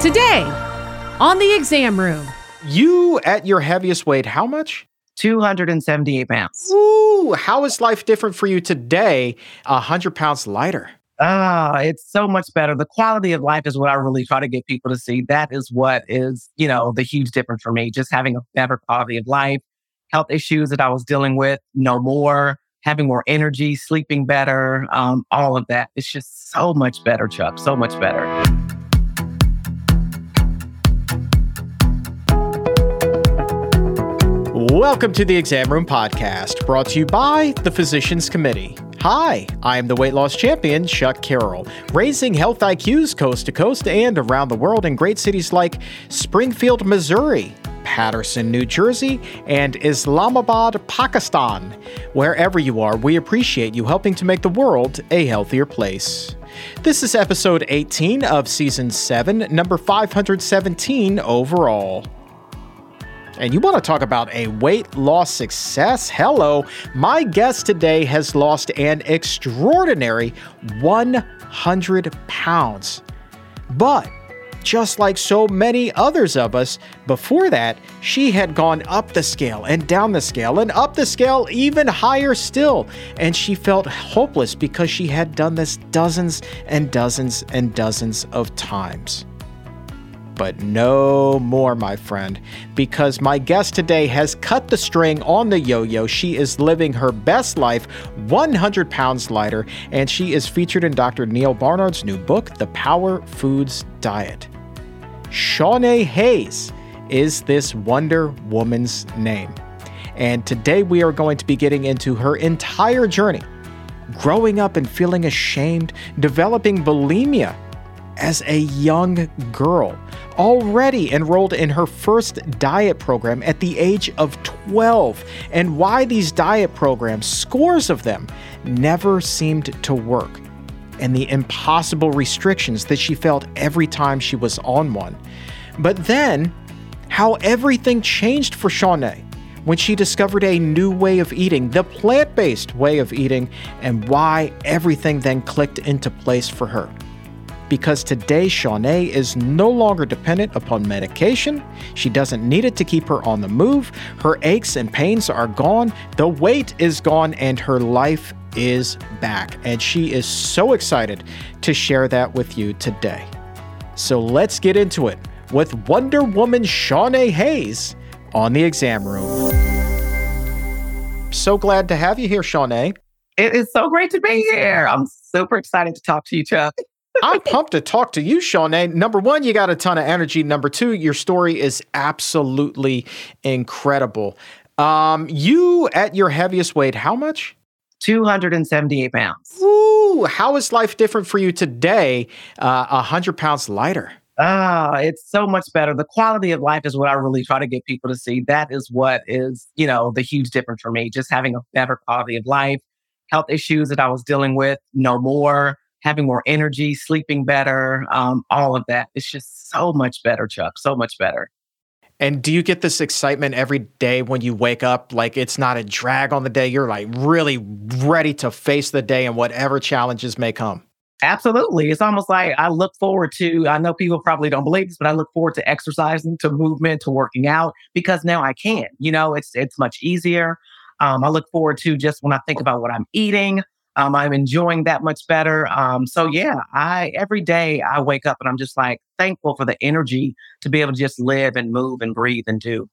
Today, on the exam room. You at your heaviest weight, how much? 278 pounds. Ooh, how is life different for you today, 100 pounds lighter? Ah, it's so much better. The quality of life is what I really try to get people to see. That is what is, you know, the huge difference for me. Just having a better quality of life, health issues that I was dealing with, no more, having more energy, sleeping better, um, all of that. It's just so much better, Chuck. So much better. Welcome to the Exam Room Podcast, brought to you by the Physicians Committee. Hi, I am the weight loss champion, Chuck Carroll, raising health IQs coast to coast and around the world in great cities like Springfield, Missouri, Paterson, New Jersey, and Islamabad, Pakistan. Wherever you are, we appreciate you helping to make the world a healthier place. This is episode 18 of season 7, number 517 overall. And you want to talk about a weight loss success? Hello, my guest today has lost an extraordinary 100 pounds. But just like so many others of us, before that, she had gone up the scale and down the scale and up the scale even higher still. And she felt hopeless because she had done this dozens and dozens and dozens of times but no more, my friend, because my guest today has cut the string on the yo yo. She is living her best life, 100 pounds lighter, and she is featured in Dr. Neal Barnard's new book, The Power Foods Diet. Shauné Hayes is this Wonder Woman's name. And today we are going to be getting into her entire journey growing up and feeling ashamed, developing bulimia as a young girl, already enrolled in her first diet program at the age of 12, and why these diet programs, scores of them, never seemed to work, and the impossible restrictions that she felt every time she was on one. But then, how everything changed for Shauné when she discovered a new way of eating, the plant based way of eating, and why everything then clicked into place for her because today Shauné is no longer dependent upon medication. She doesn't need it to keep her on the move. Her aches and pains are gone. The weight is gone, and her life is back. And she is so excited to share that with you today. So let's get into it with Wonder Woman Shauné Hayes on the exam room. So glad to have you here, Shauné. It is so great to be here. I'm super excited to talk to you, Chuck. I'm pumped to talk to you, Shauné. Number one, you got a ton of energy. Number two, your story is absolutely incredible. Um, you at your heaviest weight, how much? 278 pounds. Ooh, how is life different for you today? Uh, 100 pounds lighter. Ah, it's so much better. The quality of life is what I really try to get people to see. That is what is, you know, the huge difference for me. Just having a better quality of life, health issues that I was dealing with, no more having more energy, sleeping better, um, all of that. It's just so much better, Chuck. So much better. And do you get this excitement every day when you wake up? Like it's not a drag on the day. You're like really ready to face the day and whatever challenges may come. Absolutely. It's almost like I look forward to, I know people probably don't believe this, but I look forward to exercising, to movement, to working out because now I can. You know, it's it's much easier. Um, I look forward to just when I think about what I'm eating, um, I'm enjoying that much better. Um, so yeah, I every day I wake up and I'm just like thankful for the energy to be able to just live and move and breathe and do.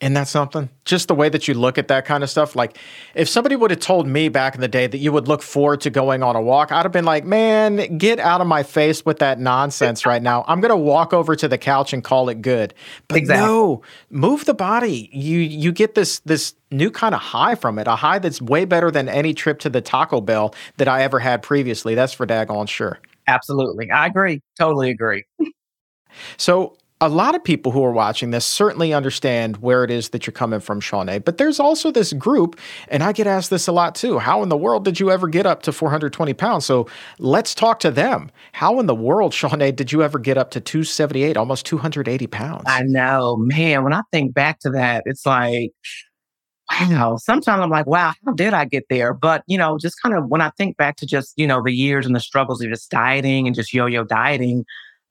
Isn't that something? Just the way that you look at that kind of stuff. Like, if somebody would have told me back in the day that you would look forward to going on a walk, I'd have been like, man, get out of my face with that nonsense right now. I'm going to walk over to the couch and call it good. But exactly. no, move the body. You you get this this new kind of high from it, a high that's way better than any trip to the Taco Bell that I ever had previously. That's for daggone sure. Absolutely. I agree. Totally agree. So a lot of people who are watching this certainly understand where it is that you're coming from, Shauné. But there's also this group, and I get asked this a lot too. How in the world did you ever get up to 420 pounds? So let's talk to them. How in the world, Shauné, did you ever get up to 278, almost 280 pounds? I know, man. When I think back to that, it's like, wow. Sometimes I'm like, wow, how did I get there? But, you know, just kind of when I think back to just, you know, the years and the struggles of just dieting and just yo yo dieting,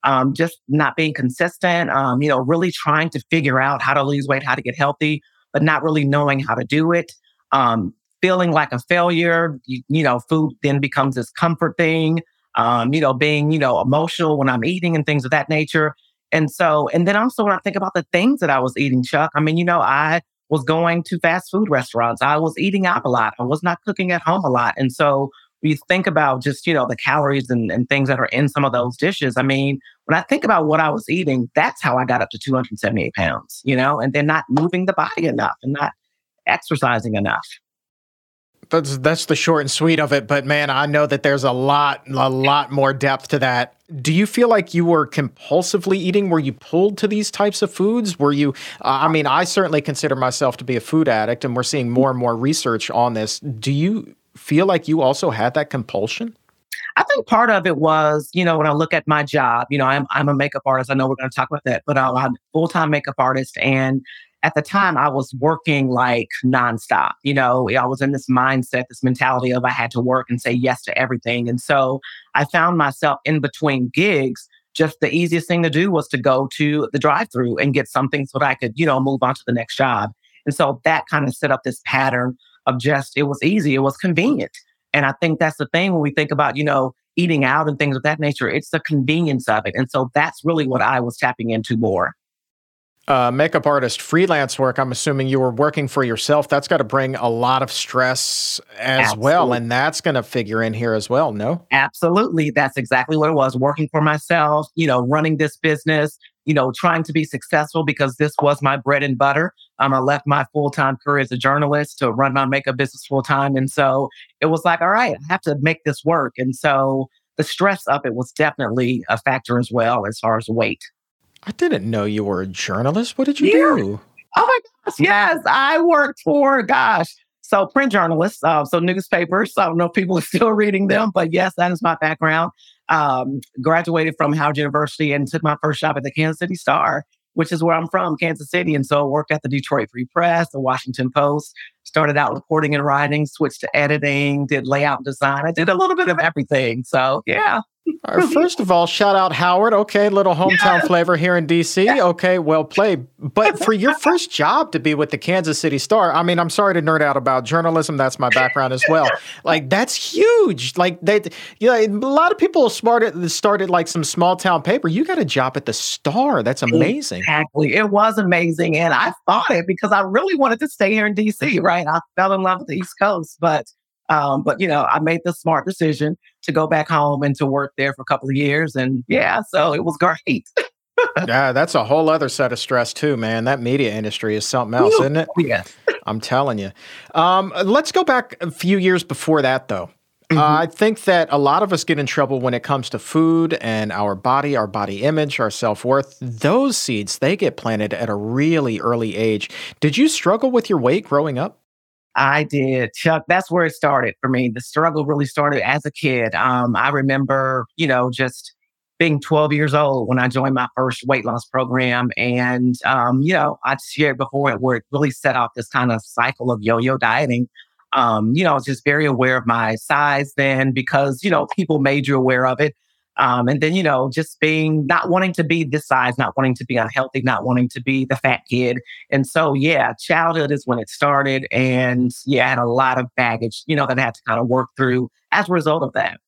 um, just not being consistent, um, you know, really trying to figure out how to lose weight, how to get healthy, but not really knowing how to do it. Um, feeling like a failure, you, you, know, food then becomes this comfort thing, um, you know, being, you know, emotional when I'm eating and things of that nature. And so, and then also when I think about the things that I was eating, Chuck, I mean, you know, I was going to fast food restaurants. I was eating out a lot. I was not cooking at home a lot. And so you think about just, you know, the calories and, and things that are in some of those dishes, I mean, when I think about what I was eating, that's how I got up to 278 pounds, you know, and then not moving the body enough and not exercising enough that's that's the short and sweet of it. But man, I know that there's a lot, a lot more depth to that. Do you feel like you were compulsively eating? Were you pulled to these types of foods? Were you? Uh, I mean, I certainly consider myself to be a food addict, and we're seeing more and more research on this. Do you feel like you also had that compulsion? I think part of it was, you know, when I look at my job, you know, I'm I'm a makeup artist. I know we're going to talk about that, but I'm a full time makeup artist, and at the time I was working like nonstop. You know, I was in this mindset, this mentality of I had to work and say yes to everything. And so I found myself in between gigs. Just the easiest thing to do was to go to the drive through and get something so that I could, you know, move on to the next job. And so that kind of set up this pattern of just, it was easy, it was convenient. And I think that's the thing when we think about, you know, eating out and things of that nature, it's the convenience of it. And so that's really what I was tapping into more uh, makeup artist freelance work, I'm assuming you were working for yourself. That's got to bring a lot of stress as Absolutely. well. And that's going to figure in here as well, no? Absolutely. That's exactly what it was working for myself, you know, running this business, you know, trying to be successful because this was my bread and butter. Um, I left my full time career as a journalist to run my makeup business full time. And so it was like, all right, I have to make this work. And so the stress of it was definitely a factor as well as far as weight. I didn't know you were a journalist. What did you yeah. do? Oh my gosh, yes. I worked for, gosh, so print journalists, uh, so newspapers. I don't know if people are still reading them, but yes, that is my background. Um, graduated from Howard University and took my first job at the Kansas City Star, which is where I'm from, Kansas City. And so I worked at the Detroit Free Press, the Washington Post, started out reporting and writing, switched to editing, did layout design. I did a little bit of everything. So yeah. Right, first of all, shout out Howard. Okay, little hometown flavor here in DC. Okay, well played. But for your first job to be with the Kansas City Star, I mean, I'm sorry to nerd out about journalism. That's my background as well. Like that's huge. Like that, you know, a lot of people started started like some small town paper. You got a job at the Star. That's amazing. Exactly, it was amazing, and I thought it because I really wanted to stay here in DC. Right, I fell in love with the East Coast, but um, but you know, I made the smart decision to go back home and to work there for a couple of years. And yeah, so it was great. yeah, that's a whole other set of stress too, man. That media industry is something else, isn't it? Yeah. I'm telling you. Um, let's go back a few years before that, though. Mm-hmm. Uh, I think that a lot of us get in trouble when it comes to food and our body, our body image, our self worth. Those seeds, they get planted at a really early age. Did you struggle with your weight growing up? I did, Chuck. That's where it started for me. The struggle really started as a kid. Um, I remember, you know, just being 12 years old when I joined my first weight loss program. And, um, you know, I shared before it where it really set off this kind of cycle of yo yo dieting. Um, you know, I was just very aware of my size then because, you know, people made you aware of it. Um, and then, you know, just being not wanting to be this size, not wanting to be unhealthy, not wanting to be the fat kid. And so, yeah, childhood is when it started. And yeah, I had a lot of baggage, you know, that I had to kind of work through as a result of that.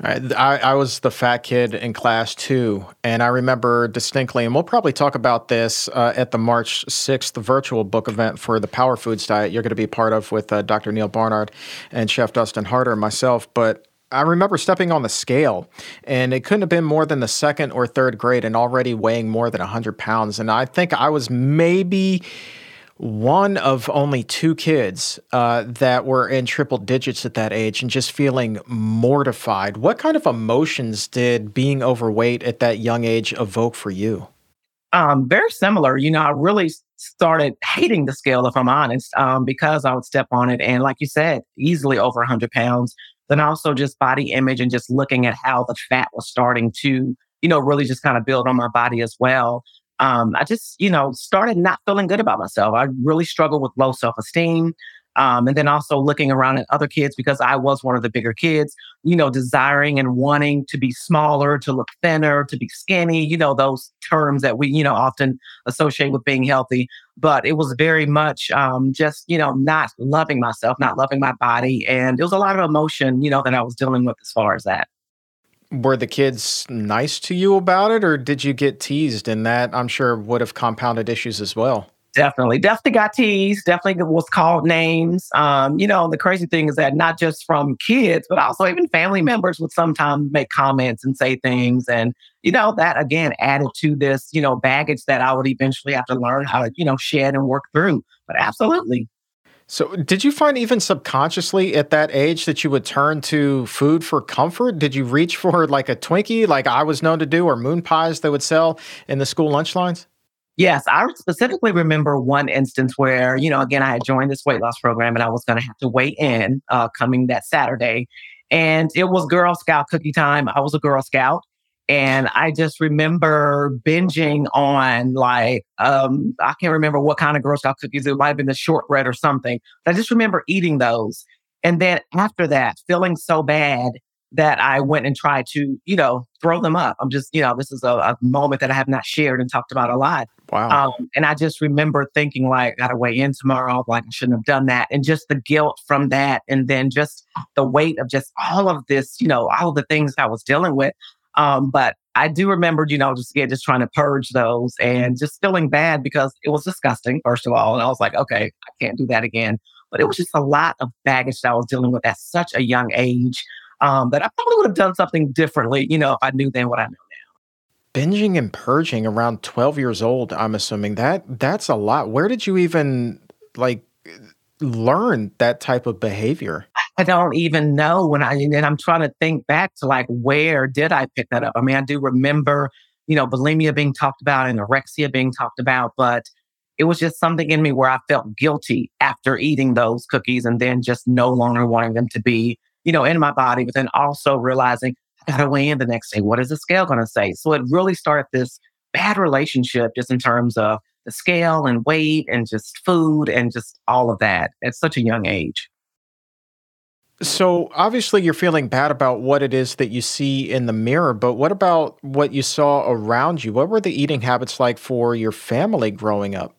I, I, was the fat kid in class too. And I remember distinctly, and we'll probably talk about this uh, at the March 6th virtual book event for the Power Foods Diet you're going to be part of with uh, Dr. Neal Barnard and Chef Dustin Harder and myself. But I remember stepping on the scale, and it couldn't have been more than the second or third grade, and already weighing more than 100 pounds. And I think I was maybe one of only two kids uh, that were in triple digits at that age and just feeling mortified. What kind of emotions did being overweight at that young age evoke for you? Um, very similar. You know, I really started hating the scale, if I'm honest, um, because I would step on it. And like you said, easily over 100 pounds then also just body image and just looking at how the fat was starting to, you know, really just kind of build on my body as well. Um, I just, you know, started not feeling good about myself. I really struggled with low self esteem. Um, and then also looking around at other kids because I was one of the bigger kids, you know, desiring and wanting to be smaller, to look thinner, to be skinny, you know, those terms that we, you know, often associate with being healthy. But it was very much um, just, you know, not loving myself, not loving my body. And it was a lot of emotion, you know, that I was dealing with as far as that. Were the kids nice to you about it, or did you get teased? And that I'm sure would have compounded issues as well. Definitely, definitely got teased. Definitely was called names. Um, you know, the crazy thing is that not just from kids, but also even family members would sometimes make comments and say things, and you know that again added to this, you know, baggage that I would eventually have to learn how to, you know, shed and work through. But absolutely. So, did you find even subconsciously at that age that you would turn to food for comfort? Did you reach for like a Twinkie, like I was known to do, or moon pies they would sell in the school lunch lines? Yes, I specifically remember one instance where, you know, again, I had joined this weight loss program and I was going to have to weigh in uh, coming that Saturday. And it was Girl Scout cookie time. I was a Girl Scout. And I just remember binging on like, um, I can't remember what kind of Girl Scout cookies. It might have been the shortbread or something. But I just remember eating those. And then after that, feeling so bad that I went and tried to, you know, throw them up. I'm just, you know, this is a, a moment that I have not shared and talked about a lot. Wow. Um, and I just remember thinking like, I got to weigh in tomorrow. Like I shouldn't have done that. And just the guilt from that. And then just the weight of just all of this, you know, all the things I was dealing with. Um, but I do remember, you know, just again, just trying to purge those and just feeling bad because it was disgusting, first of all. And I was like, okay, I can't do that again. But it was just a lot of baggage that I was dealing with at such a young age um, that I probably would have done something differently, you know, if I knew then what I know now. Binging and purging around 12 years old, I'm assuming that that's a lot. Where did you even like learn that type of behavior? I don't even know when I, and I'm trying to think back to like, where did I pick that up? I mean, I do remember, you know, bulimia being talked about, and anorexia being talked about, but it was just something in me where I felt guilty after eating those cookies and then just no longer wanting them to be you know, in my body, but then also realizing I gotta weigh in the next day. What is the scale gonna say? So it really started this bad relationship just in terms of the scale and weight and just food and just all of that at such a young age. So obviously you're feeling bad about what it is that you see in the mirror, but what about what you saw around you? What were the eating habits like for your family growing up?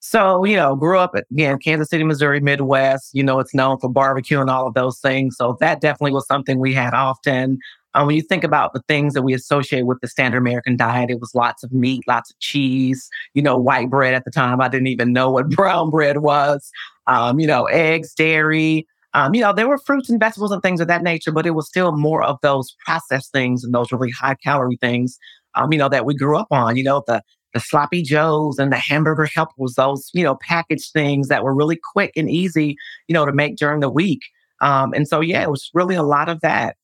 So, you know, grew up again, Kansas City, Missouri, Midwest. You know, it's known for barbecue and all of those things. So that definitely was something we had often. Um, when you think about the things that we associate with the standard American diet, it was lots of meat, lots of cheese, you know, white bread at the time. I didn't even know what brown bread was. Um, you know, eggs, dairy. Um, you know, there were fruits and vegetables and things of that nature, but it was still more of those processed things and those really high calorie things, um, you know, that we grew up on. You know, the the sloppy joes and the hamburger helpers, those, you know, packaged things that were really quick and easy, you know, to make during the week. Um, and so, yeah, it was really a lot of that.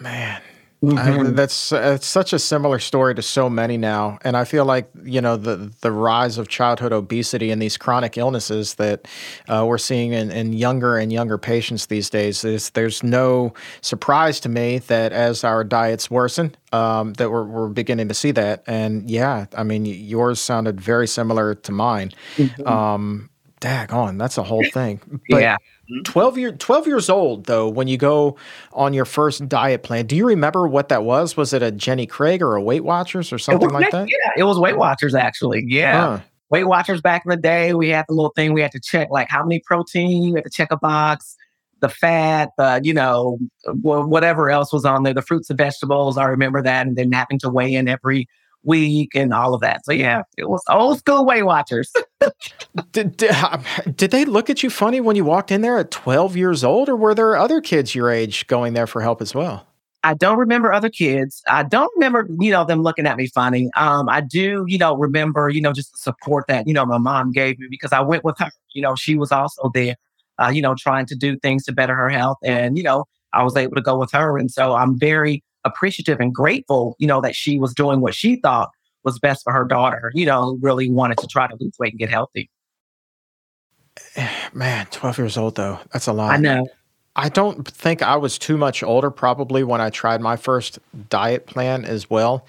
Man, Mm-hmm. I, that's uh, such a similar story to so many now, and I feel like you know the the rise of childhood obesity and these chronic illnesses that uh, we're seeing in, in, younger and younger patients these days. Is there's no surprise to me that as our diets worsen, um, that we're we're beginning to see that. And yeah, I mean yours sounded very similar to mine. Mm-hmm. Um, on, that's a whole thing. But yeah. Mm-hmm. 12 year 12 years old though when you go on your first diet plan do you remember what that was? Was it a jenny craig or a weight watchers or something like that? yeah it was weight watchers actually. Yeah. Huh. weight watchers back in the day we had the little thing we had to check like how many protein you had to check a box the fat the you know whatever else was on there the fruits and vegetables i remember that and then having to weigh in every week and all of that. So yeah, it was old school Weight Watchers. did, did, did they look at you funny when you walked in there at 12 years old, or were there other kids your age going there for help as well? I don't remember other kids. I don't remember, you know, them looking at me funny. Um, I do, you know, remember, you know, just the support that, you know, my mom gave me because I went with her. You know, she was also there, uh, you know, trying to do things to better her health. And, you know, I was able to go with her. And so I'm very appreciative and grateful, you know, that she was doing what she thought was best for her daughter, you know, really wanted to try to lose weight and get healthy. Man, 12 years old though. That's a lot. I know. I don't think I was too much older probably when I tried my first diet plan as well.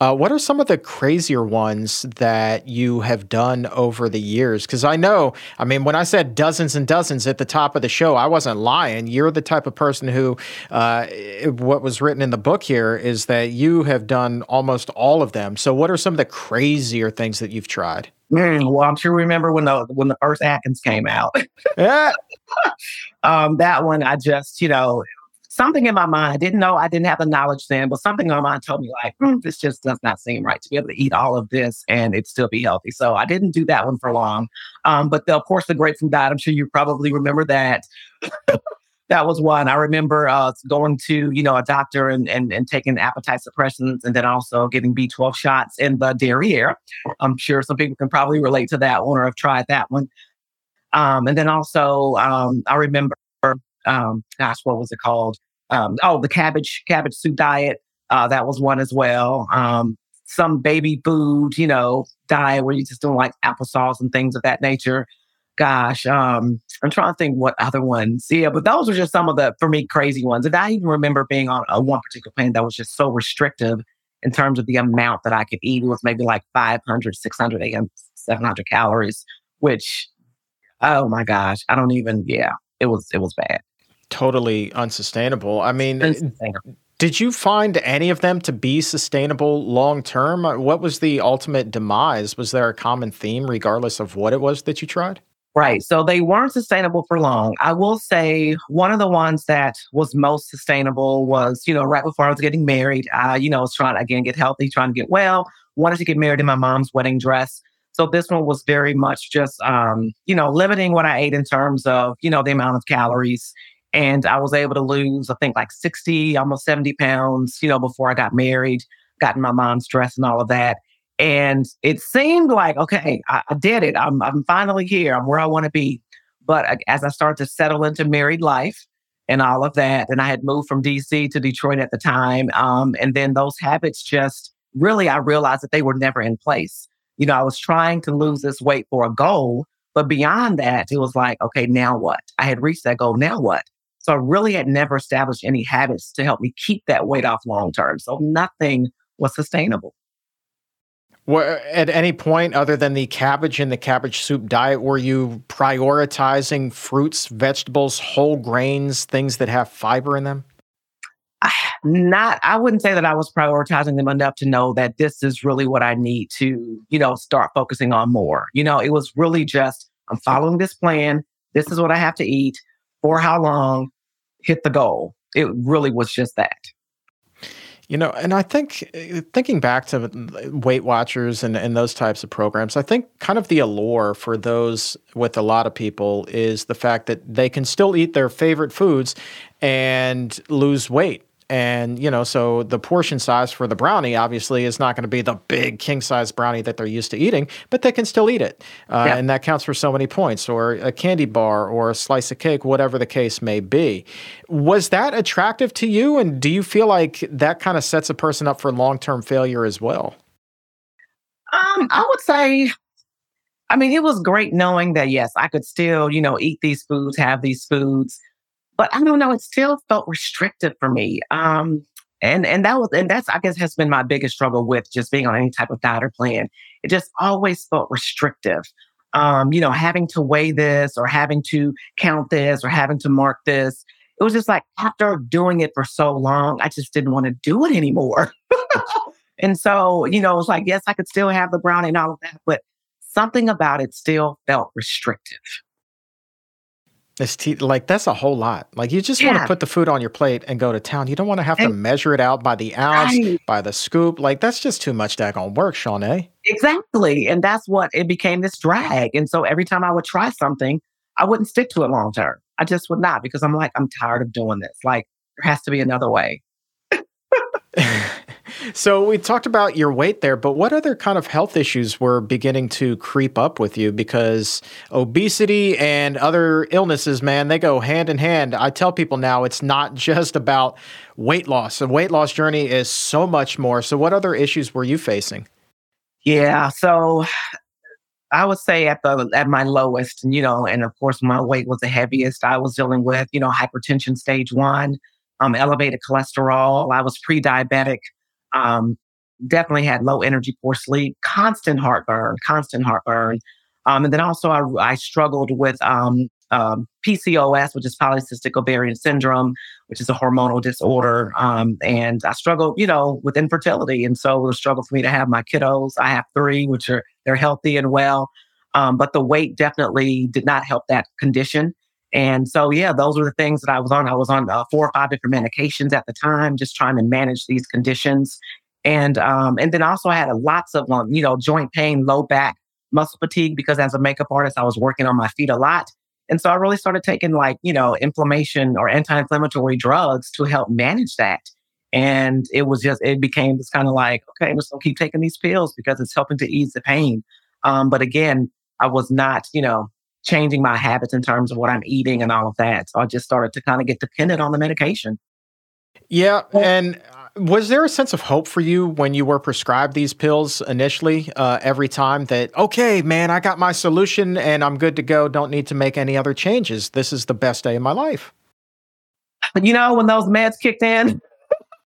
Uh, what are some of the crazier ones that you have done over the years? Because I know, I mean, when I said dozens and dozens at the top of the show, I wasn't lying. You're the type of person who, uh, what was written in the book here is that you have done almost all of them. So, what are some of the crazier things that you've tried? Mm, well, I'm sure you remember when the when the first Atkins came out. yeah. um, that one, I just, you know, something in my mind, didn't know, I didn't have the knowledge then, but something in my mind told me like, mm, this just does not seem right to be able to eat all of this and it still be healthy. So I didn't do that one for long. Um, but the, of course, the grapefruit diet, I'm sure you probably remember that. that was one. I remember uh, going to, you know, a doctor and, and, and taking appetite suppressants and then also getting B12 shots in the derriere. I'm sure some people can probably relate to that one or have tried that one. Um, and then also, um, I remember, um, gosh, what was it called? um, oh, the cabbage cabbage soup diet. Uh, that was one as well. Um, some baby food, you know, diet where you just don't like applesauce and things of that nature. Gosh, um, I'm trying to think what other ones. Yeah, but those were just some of the for me crazy ones. And I even remember being on a one particular plan that was just so restrictive in terms of the amount that I could eat. It was maybe like 500, 600 a.m., 700 calories, which, oh my gosh, I don't even. Yeah, it was it was bad totally unsustainable. I mean, did you find any of them to be sustainable long term? Uh, what was the ultimate demise? Was there a common theme, regardless of what it was that you tried? Right. So they weren't sustainable for long. I will say one of the ones that was most sustainable was, you know, right before I was getting married. I, you know, was trying to again get healthy, trying to get well, wanted to get married in my mom's wedding dress. So this one was very much just, um, you know, limiting what I ate in terms of, you know, the amount of calories and I was able to lose, I think, like 60, almost 70 pounds, you know, before I got married, got in my mom's dress and all of that. And it seemed like, okay, I, I did it. I'm, I'm finally here. I'm where I want to be. But as I started to settle into married life and all of that, and I had moved from DC to Detroit at the time. Um, and then those habits just really, I realized that they were never in place. You know, I was trying to lose this weight for a goal, but beyond that, it was like, okay, now what? I had reached that goal. Now what? So I really had never established any habits to help me keep that weight off long term. So nothing was sustainable. Well, uh, at any point other than the cabbage and the cabbage soup diet, were you prioritizing fruits, vegetables, whole grains, things that have fiber in them? Not, I wouldn't say that I was prioritizing them enough to know that this is really what I need to, you know, start focusing on more. You know, it was really just, I'm following this plan. This is what I have to eat for how long hit the goal. It really was just that. You know, and I think thinking back to Weight Watchers and, and those types of programs, I think kind of the allure for those with a lot of people is the fact that they can still eat their favorite foods and lose weight. And, you know, so the portion size for the brownie obviously is not going to be the big king size brownie that they're used to eating, but they can still eat it. Uh, yeah. And that counts for so many points, or a candy bar, or a slice of cake, whatever the case may be. Was that attractive to you? And do you feel like that kind of sets a person up for long term failure as well? Um, I would say I mean, it was great knowing that yes, I could still, you know, eat these foods, have these foods, but I don't know, it still felt restrictive for me. Um, and and that was and that's I guess has been my biggest struggle with just being on any type of diet or plan. It just always felt restrictive. Um, you know, having to weigh this or having to count this or having to mark this. It was just like after doing it for so long, I just didn't want to do it anymore. and so, you know, it was like, yes, I could still have the brownie and all of that, but something about it still felt restrictive. It's te- like that's a whole lot. Like you just yeah. want to put the food on your plate and go to town. You don't want to have and, to measure it out by the ounce, right. by the scoop. Like that's just too much daggone work, Shauné. Exactly. And that's what it became this drag. And so every time I would try something, I wouldn't stick to it long term. I just would not because I'm like, I'm tired of doing this. Like there has to be another way. So we talked about your weight there, but what other kind of health issues were beginning to creep up with you? Because obesity and other illnesses, man, they go hand in hand. I tell people now it's not just about weight loss. A weight loss journey is so much more. So what other issues were you facing? Yeah, so I would say at the at my lowest, you know, and of course my weight was the heaviest. I was dealing with, you know, hypertension stage one, um, elevated cholesterol. I was pre-diabetic. Um, definitely had low energy, poor sleep, constant heartburn, constant heartburn. Um, and then also I, I struggled with um, um, PCOS, which is polycystic ovarian syndrome, which is a hormonal disorder. Um, and I struggled, you know, with infertility. And so it was a struggle for me to have my kiddos. I have three, which are, they're healthy and well. Um, but the weight definitely did not help that condition. And so, yeah, those were the things that I was on. I was on uh, four or five different medications at the time, just trying to manage these conditions. And um, and then also I had lots of um, you know joint pain, low back, muscle fatigue because as a makeup artist, I was working on my feet a lot. And so I really started taking like, you know, inflammation or anti-inflammatory drugs to help manage that. And it was just, it became this kind of like, okay, I'm just gonna keep taking these pills because it's helping to ease the pain. Um, but again, I was not, you know, changing my habits in terms of what I'm eating and all of that. So I just started to kind of get dependent on the medication. Yeah. And was there a sense of hope for you when you were prescribed these pills initially? Uh, every time that, okay, man, I got my solution and I'm good to go. Don't need to make any other changes. This is the best day of my life. You know, when those meds kicked in,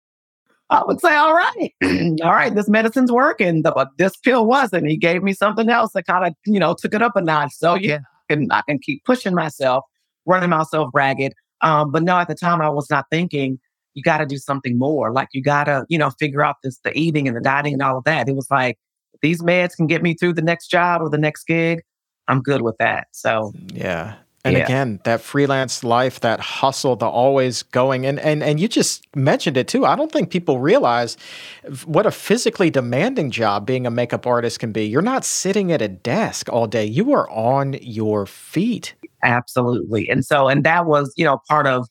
I would say, all right, all right, this medicine's working. But this pill wasn't. He gave me something else that kind of, you know, took it up a notch. So yeah, I can, I can keep pushing myself, running myself ragged. Um, but no, at the time I was not thinking you got to do something more. Like you got to, you know, figure out this, the eating and the dieting and all of that. It was like, these meds can get me through the next job or the next gig. I'm good with that. So, yeah. And yeah. again, that freelance life, that hustle, the always going, and, and and you just mentioned it too. I don't think people realize what a physically demanding job being a makeup artist can be. You're not sitting at a desk all day. You are on your feet. Absolutely. And so, and that was, you know, part of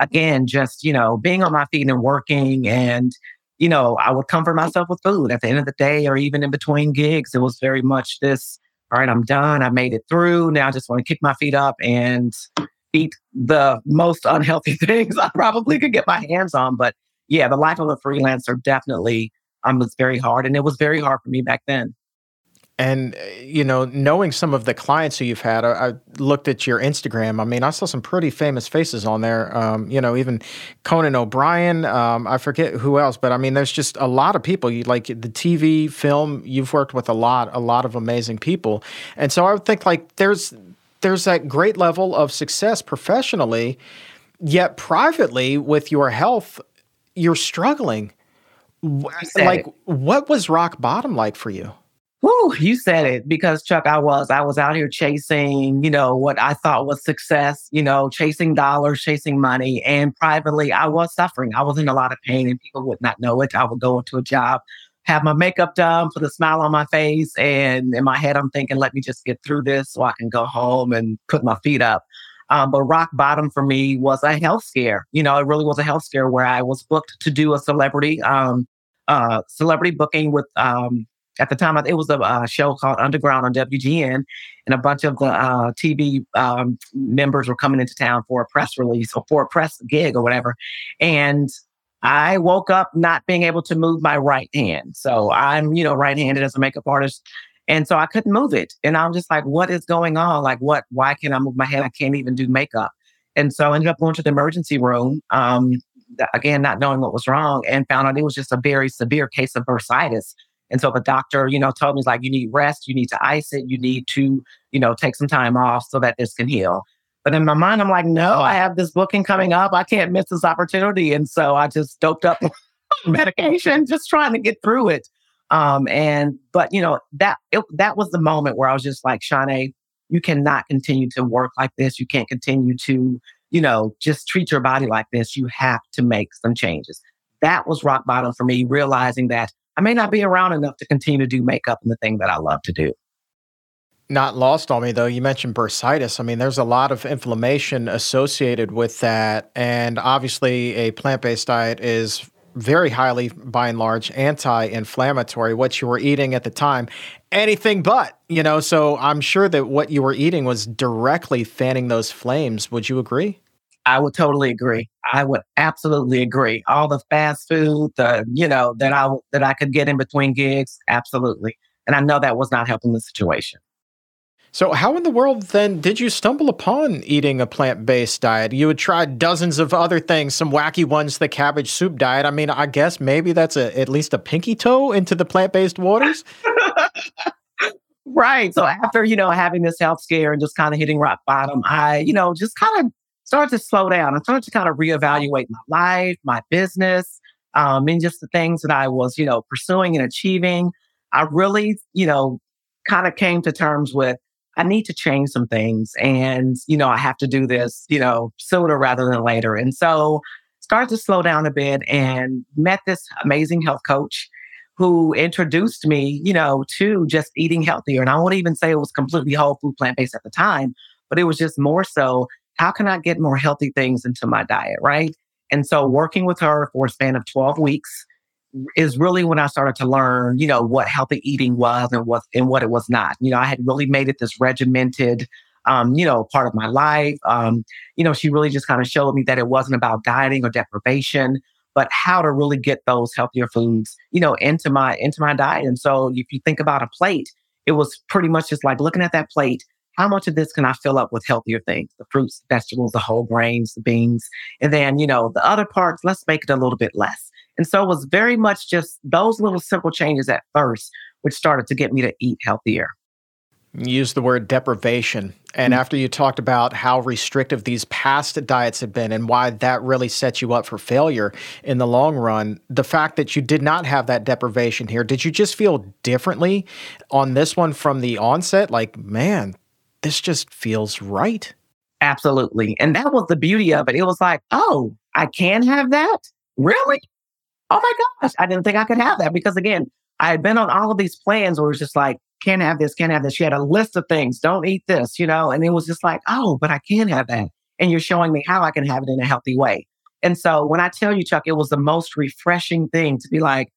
again, just, you know, being on my feet and working and, you know, I would comfort myself with food at the end of the day or even in between gigs. It was very much this, all right, I'm done. I made it through. Now I just want to kick my feet up and eat the most unhealthy things I probably could get my hands on. But yeah, the life of a freelancer definitely um, was very hard. And it was very hard for me back then. And, uh, you know, knowing some of the clients who you've had, I, I, looked at your Instagram. I mean, I saw some pretty famous faces on there. Um, you know, even Conan O'Brien. Um, I forget who else, but I mean, there's just a lot of people. You like the TV, film. You've worked with a lot, a lot of amazing people. And so I would think like there's there's that great level of success professionally, yet privately with your health, you're struggling. Like, it. what was rock bottom like for you? Whew, you said it because Chuck, I was, I was out here chasing, you know, what I thought was success, you know, chasing dollars, chasing money. And privately, I was suffering. I was in a lot of pain and people would not know it. I would go into a job, have my makeup done, put a smile on my face. And in my head, I'm thinking, let me just get through this so I can go home and put my feet up. Um, but rock bottom for me was a health scare. You know, it really was a health scare where I was booked to do a celebrity, um, uh, celebrity booking with, um, at the time, it was a, show called Underground on WGN, and a bunch of the uh, TV um, members were coming into town for a press release or for a press gig or whatever. And I woke up not being able to move my right hand. So I'm, you know, right handed as a makeup artist. And so I couldn't move it. And I'm just like, what is going on? Like, what, why can't I move my head? I can't even do makeup. And so I ended up going to the emergency room. Um, again, not knowing what was wrong and found out it was just a very severe case of bursitis and so the doctor, you know, told me like, you need rest, you need to ice it, you need to, you know, take some time off so that this can heal. But in my mind, I'm like, no, I have this booking coming up. I can't miss this opportunity. And so I just doped up medication, just trying to get through it. Um, and but you know, that it, that was the moment where I was just like, Shauné, you cannot continue to work like this. You can't continue to, you know, just treat your body like this. You have to make some changes. That was rock bottom for me, realizing that I may not be around enough to continue to do makeup and the thing that I love to do. Not lost on me though. You mentioned bursitis. I mean, there's a lot of inflammation associated with that. And obviously, a plant based diet is very highly, by and large, anti inflammatory. What you were eating at the time, anything but, you know. So I'm sure that what you were eating was directly fanning those flames. Would you agree? I would totally agree. I would absolutely agree. All the fast food, the you know that I that I could get in between gigs, absolutely. And I know that was not helping the situation. So, how in the world then did you stumble upon eating a plant based diet? You had tried dozens of other things, some wacky ones, the cabbage soup diet. I mean, I guess maybe that's a, at least a pinky toe into the plant based waters. right. So, after, you know, having this health scare and just kind of hitting rock bottom, I, you know, just kind of started to slow down. I started to kind of reevaluate my life, my business, um, and just the things that I was, you know, pursuing and achieving. I really, you know, kind of came to terms with I need to change some things and, you know, I have to do this, you know, sooner rather than later. And so started to slow down a bit and met this amazing health coach who introduced me, you know, to just eating healthier. And I won't even say it was completely whole food plant based at the time, but it was just more so how can I get more healthy things into my diet, right? And so working with her for a span of 12 weeks, is really when I started to learn, you know, what healthy eating was and what and what it was not. You know, I had really made it this regimented, um, you know, part of my life. Um, you know, she really just kind of showed me that it wasn't about dieting or deprivation, but how to really get those healthier foods, you know, into my into my diet. And so if you think about a plate, it was pretty much just like looking at that plate. How much of this can I fill up with healthier things? The fruits, vegetables, the whole grains, the beans. And then, you know, the other parts, let's make it a little bit less. And so it was very much just those little simple changes at first, which started to get me to eat healthier. Use the word deprivation. And mm-hmm. after you talked about how restrictive these past diets had been and why that really set you up for failure in the long run, the fact that you did not have that deprivation here, did you just feel differently on this one from the onset? Like, man, this just feels right. Absolutely. And that was the beauty of it. It was like, oh, I can have that? Really? oh my gosh, I didn't think I could have that because again, I had been on all of these plans where it was just like, can't have this, can't have this. She had a list of things, don't eat this, you know, and it was just like, oh, but I can have that. And you're showing me how I can have it in a healthy way. And so when I tell you, Chuck, it was the most refreshing thing to be like,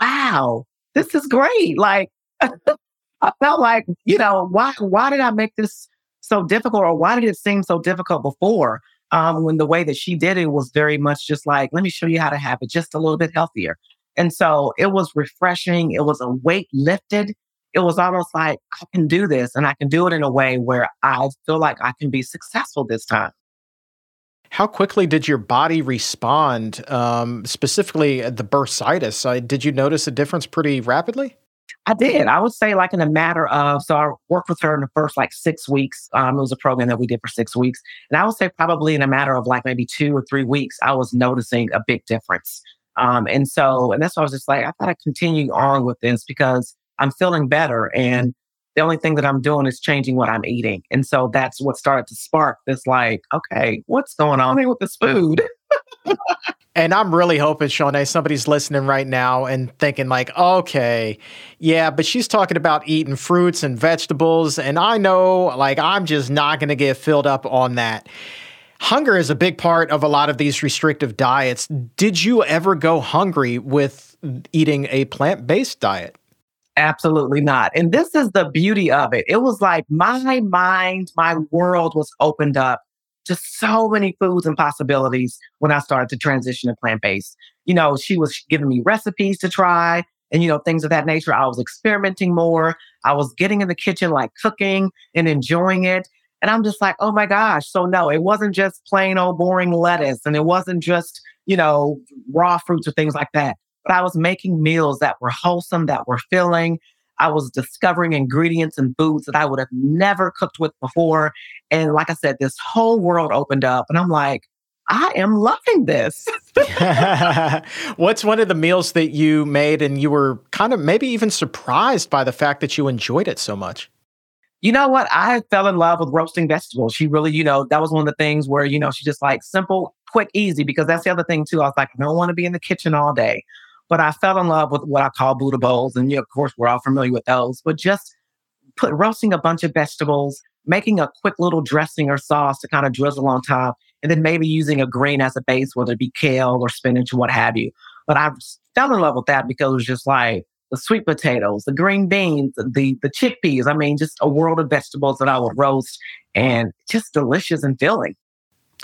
wow, this is great. Like, I felt like, you know, why why did I make this so difficult or why did it seem so difficult before? um, when the way that she did it was very much just like, let me show you how to have it just a little bit healthier. And so it was refreshing. It was a weight lifted. It was almost like, I can do this and I can do it in a way where I feel like I can be successful this time. How quickly did your body respond, um, specifically the bursitis? Uh, did you notice a difference pretty rapidly? I did. I would say like in a matter of, so I worked with her in the first like six weeks. Um, it was a program that we did for six weeks. And I would say probably in a matter of like maybe two or three weeks, I was noticing a big difference. Um, and so, and that's why I was just like, I gotta continue on with this because I'm feeling better. And the only thing that I'm doing is changing what I'm eating. And so that's what started to spark this like, okay, what's going on here with this food? And I'm really hoping, Shauné, somebody's listening right now and thinking, like, okay, yeah, but she's talking about eating fruits and vegetables. And I know, like, I'm just not going to get filled up on that. Hunger is a big part of a lot of these restrictive diets. Did you ever go hungry with eating a plant based diet? Absolutely not. And this is the beauty of it. It was like my mind, my world was opened up to so many foods and possibilities when I started to transition to plant based. You know, she was giving me recipes to try and, you know, things of that nature. I was experimenting more. I was getting in the kitchen, like cooking and enjoying it. And I'm just like, oh my gosh. So, no, it wasn't just plain old boring lettuce and it wasn't just, you know, raw fruits or things like that. But I was making meals that were wholesome, that were filling, I was discovering ingredients and foods that I would have never cooked with before. And like I said, this whole world opened up, and I'm like, I am loving this. What's one of the meals that you made and you were kind of maybe even surprised by the fact that you enjoyed it so much? You know what? I fell in love with roasting vegetables. She really, you know, that was one of the things where, you know, she just like simple, quick, easy, because that's the other thing too. I was like, I don't want to be in the kitchen all day. But I fell in love with what I call Buddha bowls. And of course, we're all familiar with those. But just put roasting a bunch of vegetables, making a quick little dressing or sauce to kind of drizzle on top, and then maybe using a green as a base, whether it be kale or spinach or what have you. But I fell in love with that because it was just like the sweet potatoes, the green beans, the the chickpeas. I mean, just a world of vegetables that I would roast and just delicious and filling.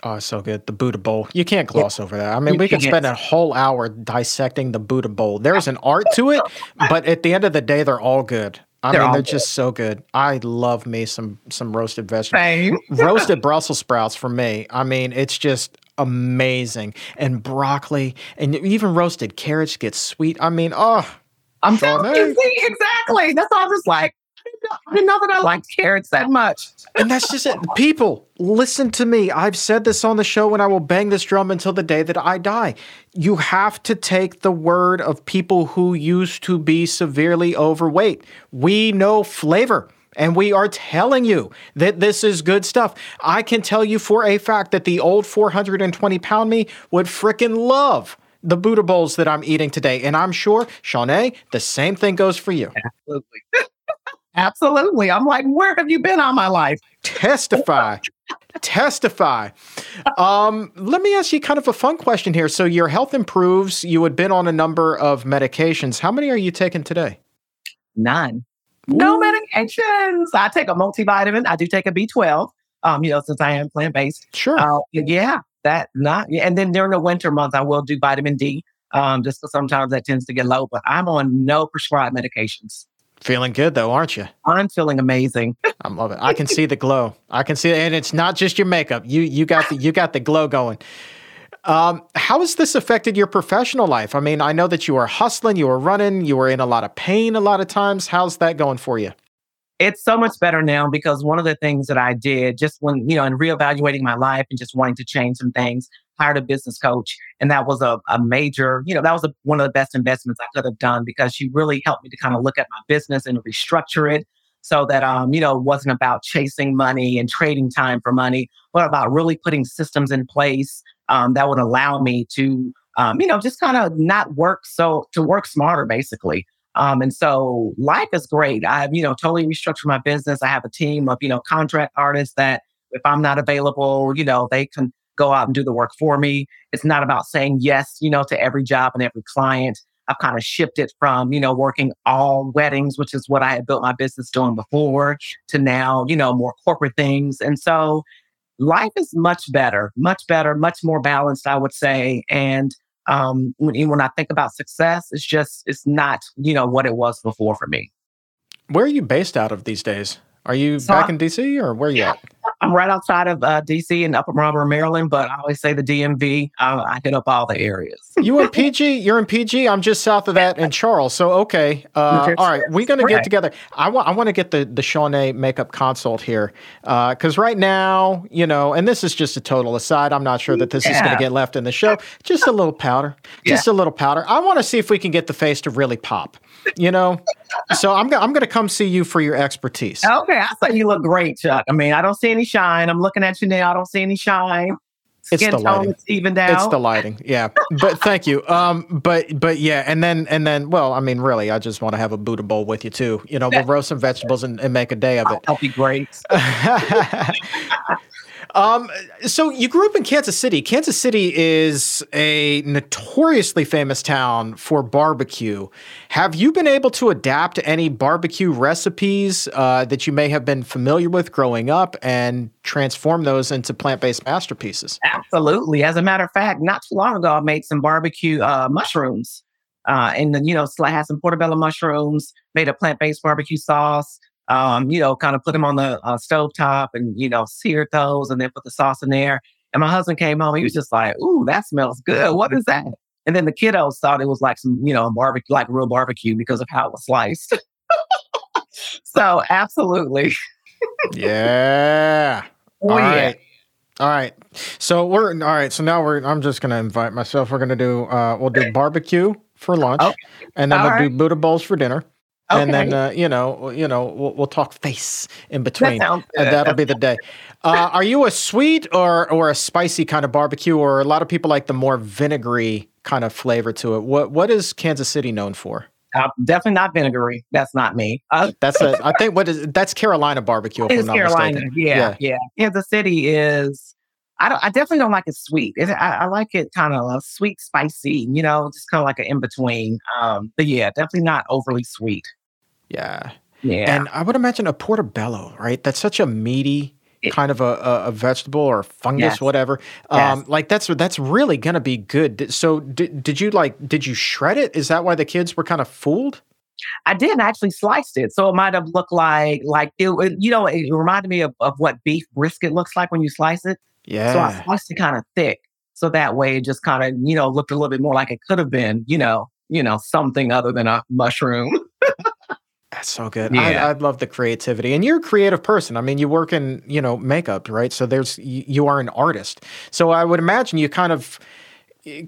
Oh, so good. The Buddha bowl. You can't gloss over that. I mean, we could spend a whole hour dissecting the Buddha bowl. There's an art to it, but at the end of the day, they're all good. I They're mean, they're good. just so good. I love me some some roasted vegetables. Roasted Brussels sprouts for me. I mean, it's just amazing. And broccoli and even roasted carrots get sweet. I mean, oh, I'm telling you, see, exactly. That's all I was like. I didn't know- I didn't know that I liked carrots that much. and that's just it. People, listen to me. I've said this on the show and I will bang this drum until the day that I die. You have to take the word of people who used to be severely overweight. We know flavor. And we are telling you that this is good stuff. I can tell you for a fact that the old 420 pound me would frickin' love the Buddha bowls that I'm eating today. And I'm sure, Shauné, the same thing goes for you. Absolutely. Absolutely. I'm like, where have you been all my life? Testify. Testify. Um, let me ask you kind of a fun question here. So your health improves. You had been on a number of medications. How many are you taking today? None. No medications. I take a multivitamin. I do take a B12. Um, you know, since I am plant based. Sure. Uh, yeah, that not. Yeah. And then during the winter months, I will do vitamin D. Um, just 'cause sometimes that tends to get low. But I'm on no prescribed medications. Feeling good though, aren't you? I'm feeling amazing. I love it. I can see the glow. I can see it, and it's not just your makeup. You you got the you got the glow going. Um, how has this affected your professional life? I mean, I know that you are hustling, you were running, you were in a lot of pain a lot of times. How's that going for you? it's so much better now because one of the things that I did just when, you know, in reevaluating my life and just wanting to change some things, hired a business coach. And that was a, a major, you know, that was a, one of the best investments I could have done because she really helped me to kind of look at my business and restructure it so that, um, you know, it wasn't about chasing money and trading time for money, but about really putting systems in place um, that would allow me to, um, you know, just kind of not work so, to work smarter, basically. Um, and so life is great. I've, you know, totally restructured my business. I have a team of, you know, contract artists that if I'm not available, you know, they can go out and do the work for me. It's not about saying yes, you know, to every job and every client. I've kind of shifted from, you know, working all weddings, which is what I had built my business doing before, to now, you know, more corporate things. And so life is much better, much better, much more balanced, I would say. And um, when, when I think about success, it's just, it's not, you know, what it was before for me. Where are you based out of these days? Are you So back I- in DC or where are you at? I'm right outside of uh, DC in Upper Marlboro, Maryland, but I always say the DMV. I, I hit up all the areas. You in PG? You're in PG. I'm just south of that in Charles. So okay. Uh, all right, we're gonna get together. I want I want to get the the Shauné makeup consult here because right now, you know, and this is just a total aside. I'm not sure that this is gonna get left in the show. Just a little powder. Just a little powder. I want to see if we can get the face to really pop. You know. so I'm I'm gonna come see you for your expertise. Okay, I thought you look great, Chuck. I mean, I don't see any shine. I'm looking at you now. I don't see any shine. It's the tone lighting. is evened out. It's the lighting, yeah. But thank you. Um, but but yeah, and then and then, well, I mean, really, I just want to have a Buddha bowl with you too. You know, we'll roast some vegetables and, and make a day of it. That'll be great. um, so you grew up in Kansas City. Kansas City is a notoriously famous town for barbecue. Have you been able to adapt any barbecue recipes uh, that you may have been familiar with growing up and transform those into plant-based masterpieces? Absolutely. As a matter of fact, not too long ago, I made some barbecue uh, mushrooms. Uh, and then, you know, had some portobello mushrooms, made a plant based barbecue sauce, um, you know, kind of put them on the uh, stove top and, you know, seared those and then put the sauce in there. And my husband came home. He was just like, ooh, that smells good. What is that? And then the kiddos thought it was like some, you know, barbecue, like real barbecue because of how it was sliced. so, absolutely. Yeah. Oh, All yeah. right. All right. So we're all right. So now we're I'm just gonna invite myself. We're gonna do uh we'll do barbecue for lunch Okay. and then All we'll do. Buddha bowls for dinner. And then uh, you know, you know, we'll, we'll talk face in That between. sounds And that'll be the day. Uh, are you a sweet or or a spicy kind of barbecue, or a lot of people like the more vinegary kind of flavor to it? What what is Kansas City known for? Uh, definitely not vinegary. That's not me. Uh, That's a I think what is that's Carolina barbecue. If It's not Carolina. mistaken. Yeah, yeah, Kansas City is. I don't. I definitely don't like it sweet. It, I, I like it kind of sweet, spicy. You know, just kind of like an in between. Um, but yeah, definitely not overly sweet. Yeah. Yeah, And I would imagine a portobello, right? That's such a meaty It- kind of a, a, vegetable or fungus, Yes. whatever. Yes. Um, like that's that's really gonna be good. So did, did you like did you shred it? Is that why the kids were kind of fooled? I didn't actually slice it, so it might have looked like like it. You know, it reminded me of, of what beef brisket looks like when you slice it. Yeah. So I sliced it kind of thick, so that way it just kind of you know looked a little bit more like it could have been. You know, you know something other than a mushroom. That's so good. Yeah. I, I love the creativity, and you're a creative person. I mean, you work in you know makeup, right? So there's you, you are an artist. So I would imagine you kind of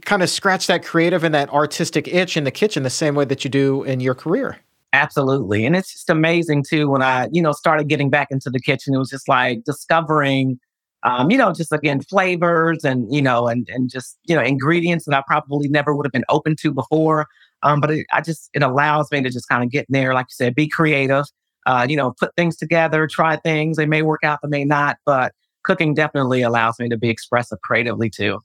kind of scratch that creative and that artistic itch in the kitchen the same way that you do in your career. Absolutely. And it's just amazing too when I, you know, started getting back into the kitchen. It was just like discovering um, you know, just again flavors and you know, and and just you know ingredients that I probably never would have been open to before. Um, but it, I just it allows me to just kind of get in there, like you said, be creative. Uh, you know, put things together, try things. They may work out, they may not. But cooking definitely allows me to be expressive creatively too.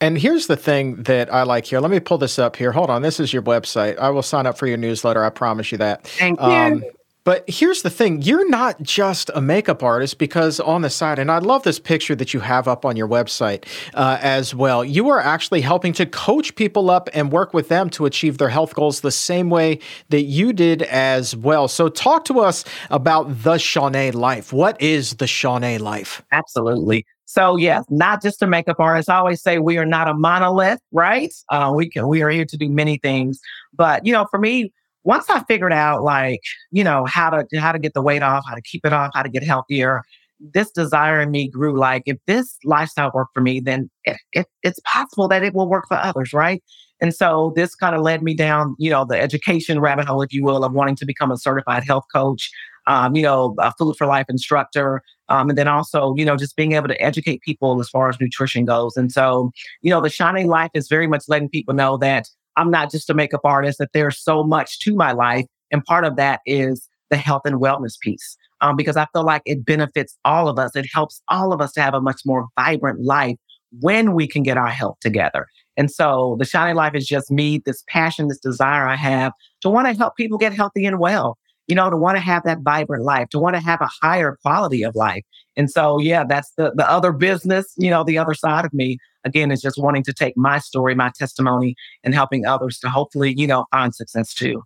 And here's the thing that I like here. Let me pull this up here. Hold on. This is your website. I will sign up for your newsletter. I promise you that. Thank you. Um, but here's the thing you're not just a makeup artist because on the side, and I love this picture that you have up on your website uh, as well, you are actually helping to coach people up and work with them to achieve their health goals the same way that you did as well. So, talk to us about the Shauné life. What is the Shauné life? Absolutely. So yes, not just a makeup artist. I always say we are not a monolith, right? Uh, we can we are here to do many things, but you know, for me, once I figured out like, you know, how to how to get the weight off, how to keep it off, how to get healthier, this desire in me grew like if this lifestyle worked for me, then it, it, it's possible that it will work for others, right? And so this kind of led me down, you know, the education rabbit hole, if you will, of wanting to become a certified health coach, um, you know, a food for life instructor, um, and then also, you know, just being able to educate people as far as nutrition goes. And so, you know, the shining Life is very much letting people know that I'm not just a makeup artist, that there's so much to my life. And part of that is the health and wellness piece. Um, because I feel like it benefits all of us. It helps all of us to have a much more vibrant life when we can get our health together. And so the Shauné Life is just me, this passion, this desire I have to want to help people get healthy and well, you know, to want to have that vibrant life, to want to have a higher quality of life. And so, yeah, that's the, the other business, you know, the other side of me again, is just wanting to take my story, my testimony, and helping others to hopefully, you know, find success too.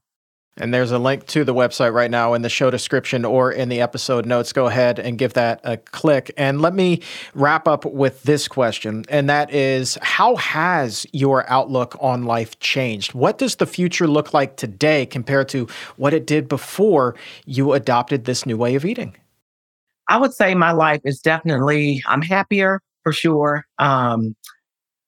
And there's a link to the website right now in the show description or in the episode notes. Go ahead and give that a click. And let me wrap up with this question, and that is How has your outlook on life changed? What does the future look like today compared to what it did before you adopted this new way of eating? I would say my life is definitely, I'm happier for sure. Um,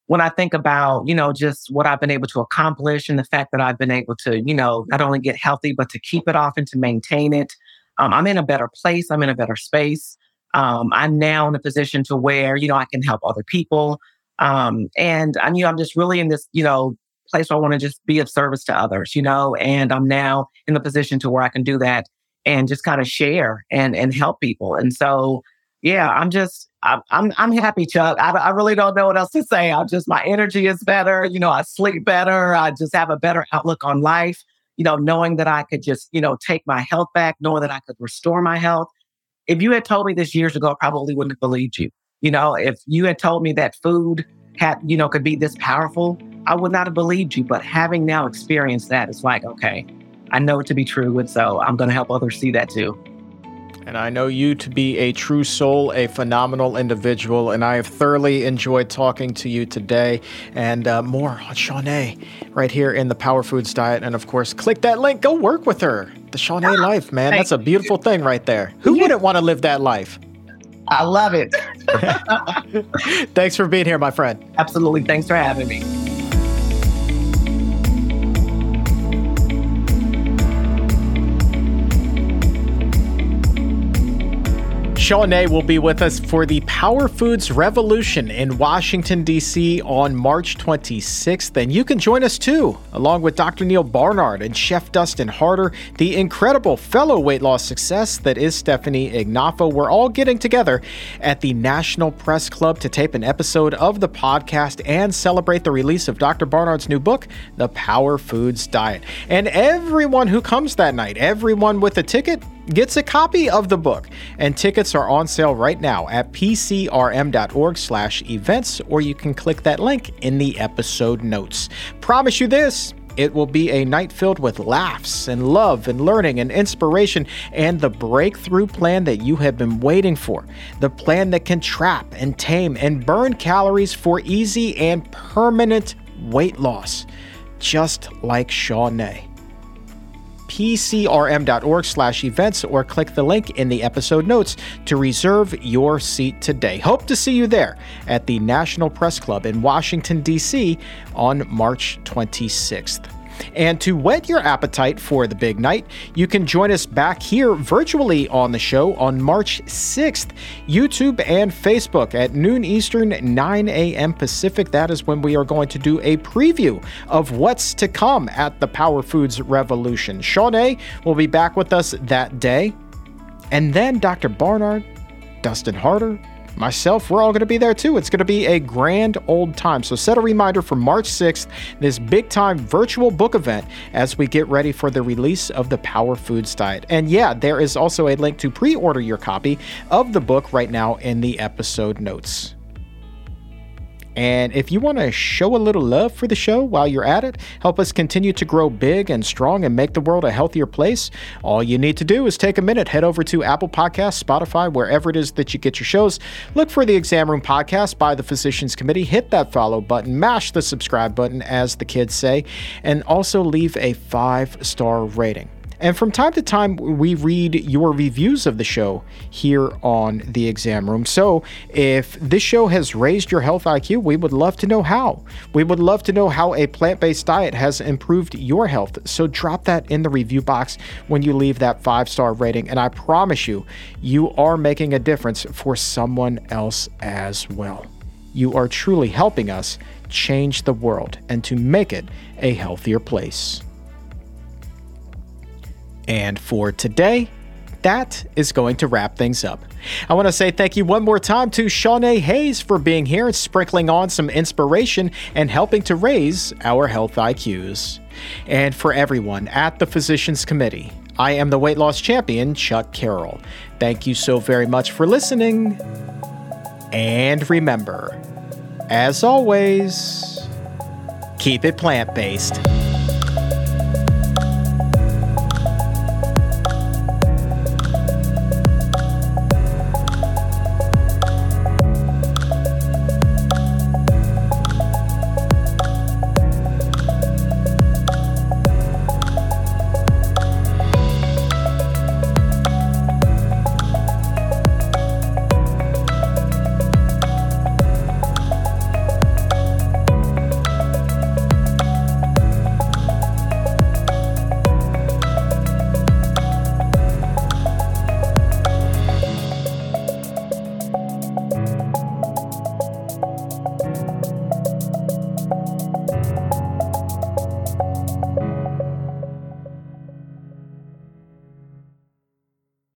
when I think about, you know, just what I've been able to accomplish and the fact that I've been able to, you know, not only get healthy, but to keep it off and to maintain it, um, I'm in a better place. I'm in a better space. Um, I'm now in a position to where, you know, I can help other people. Um, and I'm, you know, I'm just really in this, you know, place where I want to just be of service to others, you know, and I'm now in the position to where I can do that and just kind of share and, and help people. And so, yeah, I'm just, I'm, I'm, I'm happy, Chuck. I, I really don't know what else to say. I just, my energy is better. You know, I sleep better. I just have a better outlook on life. You know, knowing that I could just, you know, take my health back, knowing that I could restore my health. If you had told me this years ago, I probably wouldn't have believed you. You know, if you had told me that food had, you know, could be this powerful, I would not have believed you. But having now experienced that, it's like, okay, I know it to be true. And so I'm going to help others see that too. And I know you to be a true soul, a phenomenal individual, and I have thoroughly enjoyed talking to you today. And uh, more on Shauné right here in the Power Foods Diet. And of course, click that link, go work with her. The Shauné life, man. That's a beautiful thing right there. Who wouldn't want to live that life? I love it. Thanks for being here, my friend. Absolutely. Thanks for having me. Shauné will be with us for the Power Foods Revolution in Washington, D.C. on March 26th. And you can join us too, along with Dr. Neal Barnard and Chef Dustin Harder, the incredible fellow weight loss success that is Stefanie Ignoffo. We're all getting together at the National Press Club to tape an episode of the podcast and celebrate the release of Dr. Barnard's new book, The Power Foods Diet. And everyone who comes that night, everyone with a ticket, gets a copy of the book. And tickets are on sale right now at pcrm.org slash events or you can click that link in the episode notes. Promise you this It will be a night filled with laughs and love and learning and inspiration and the breakthrough plan that you have been waiting for. The plan that can trap and tame and burn calories for easy and permanent weight loss, just like Shauné pcrm.org slash events or click the link in the episode notes to reserve your seat today. Hope to see you there at the National Press Club in Washington, D.C. on March 26th. And to whet your appetite for the big night, you can join us back here virtually on the show on March 6th, YouTube and Facebook at noon Eastern, 9 a.m. Pacific. That is when we are going to do a preview of what's to come at the Power Foods Revolution. Shauné will be back with us that day. And then Dr. Barnard, Dustin Harder, myself, we're all going to be there too. It's going to be a grand old time. So set a reminder for March 6th, this big time virtual book event as we get ready for the release of the Power Foods Diet. And yeah, there is also a link to pre order your copy of the book right now in the episode notes. And if you want to show a little love for the show while you're at it, help us continue to grow big and strong and make the world a healthier place, all you need to do is take a minute, head over to Apple Podcasts, Spotify, wherever it is that you get your shows. Look for the Exam Room Podcast by the Physicians Committee, hit that follow button, mash the subscribe button, as the kids say, and also leave a five star rating. And from time to time, we read your reviews of the show here on the exam room. So if this show has raised your health IQ, we would love to know how. We would love to know how a plant based diet has improved your health. So drop that in the review box when you leave that five star rating. And I promise you, you are making a difference for someone else as well. You are truly helping us change the world and to make it a healthier place. And for today, that is going to wrap things up. I want to say thank you one more time to Shauné Hayes for being here and sprinkling on some inspiration and helping to raise our health IQs. And for everyone at the Physicians Committee, I am the weight loss champion, Chuck Carroll. Thank you so very much for listening. And remember, as always, keep it plant based.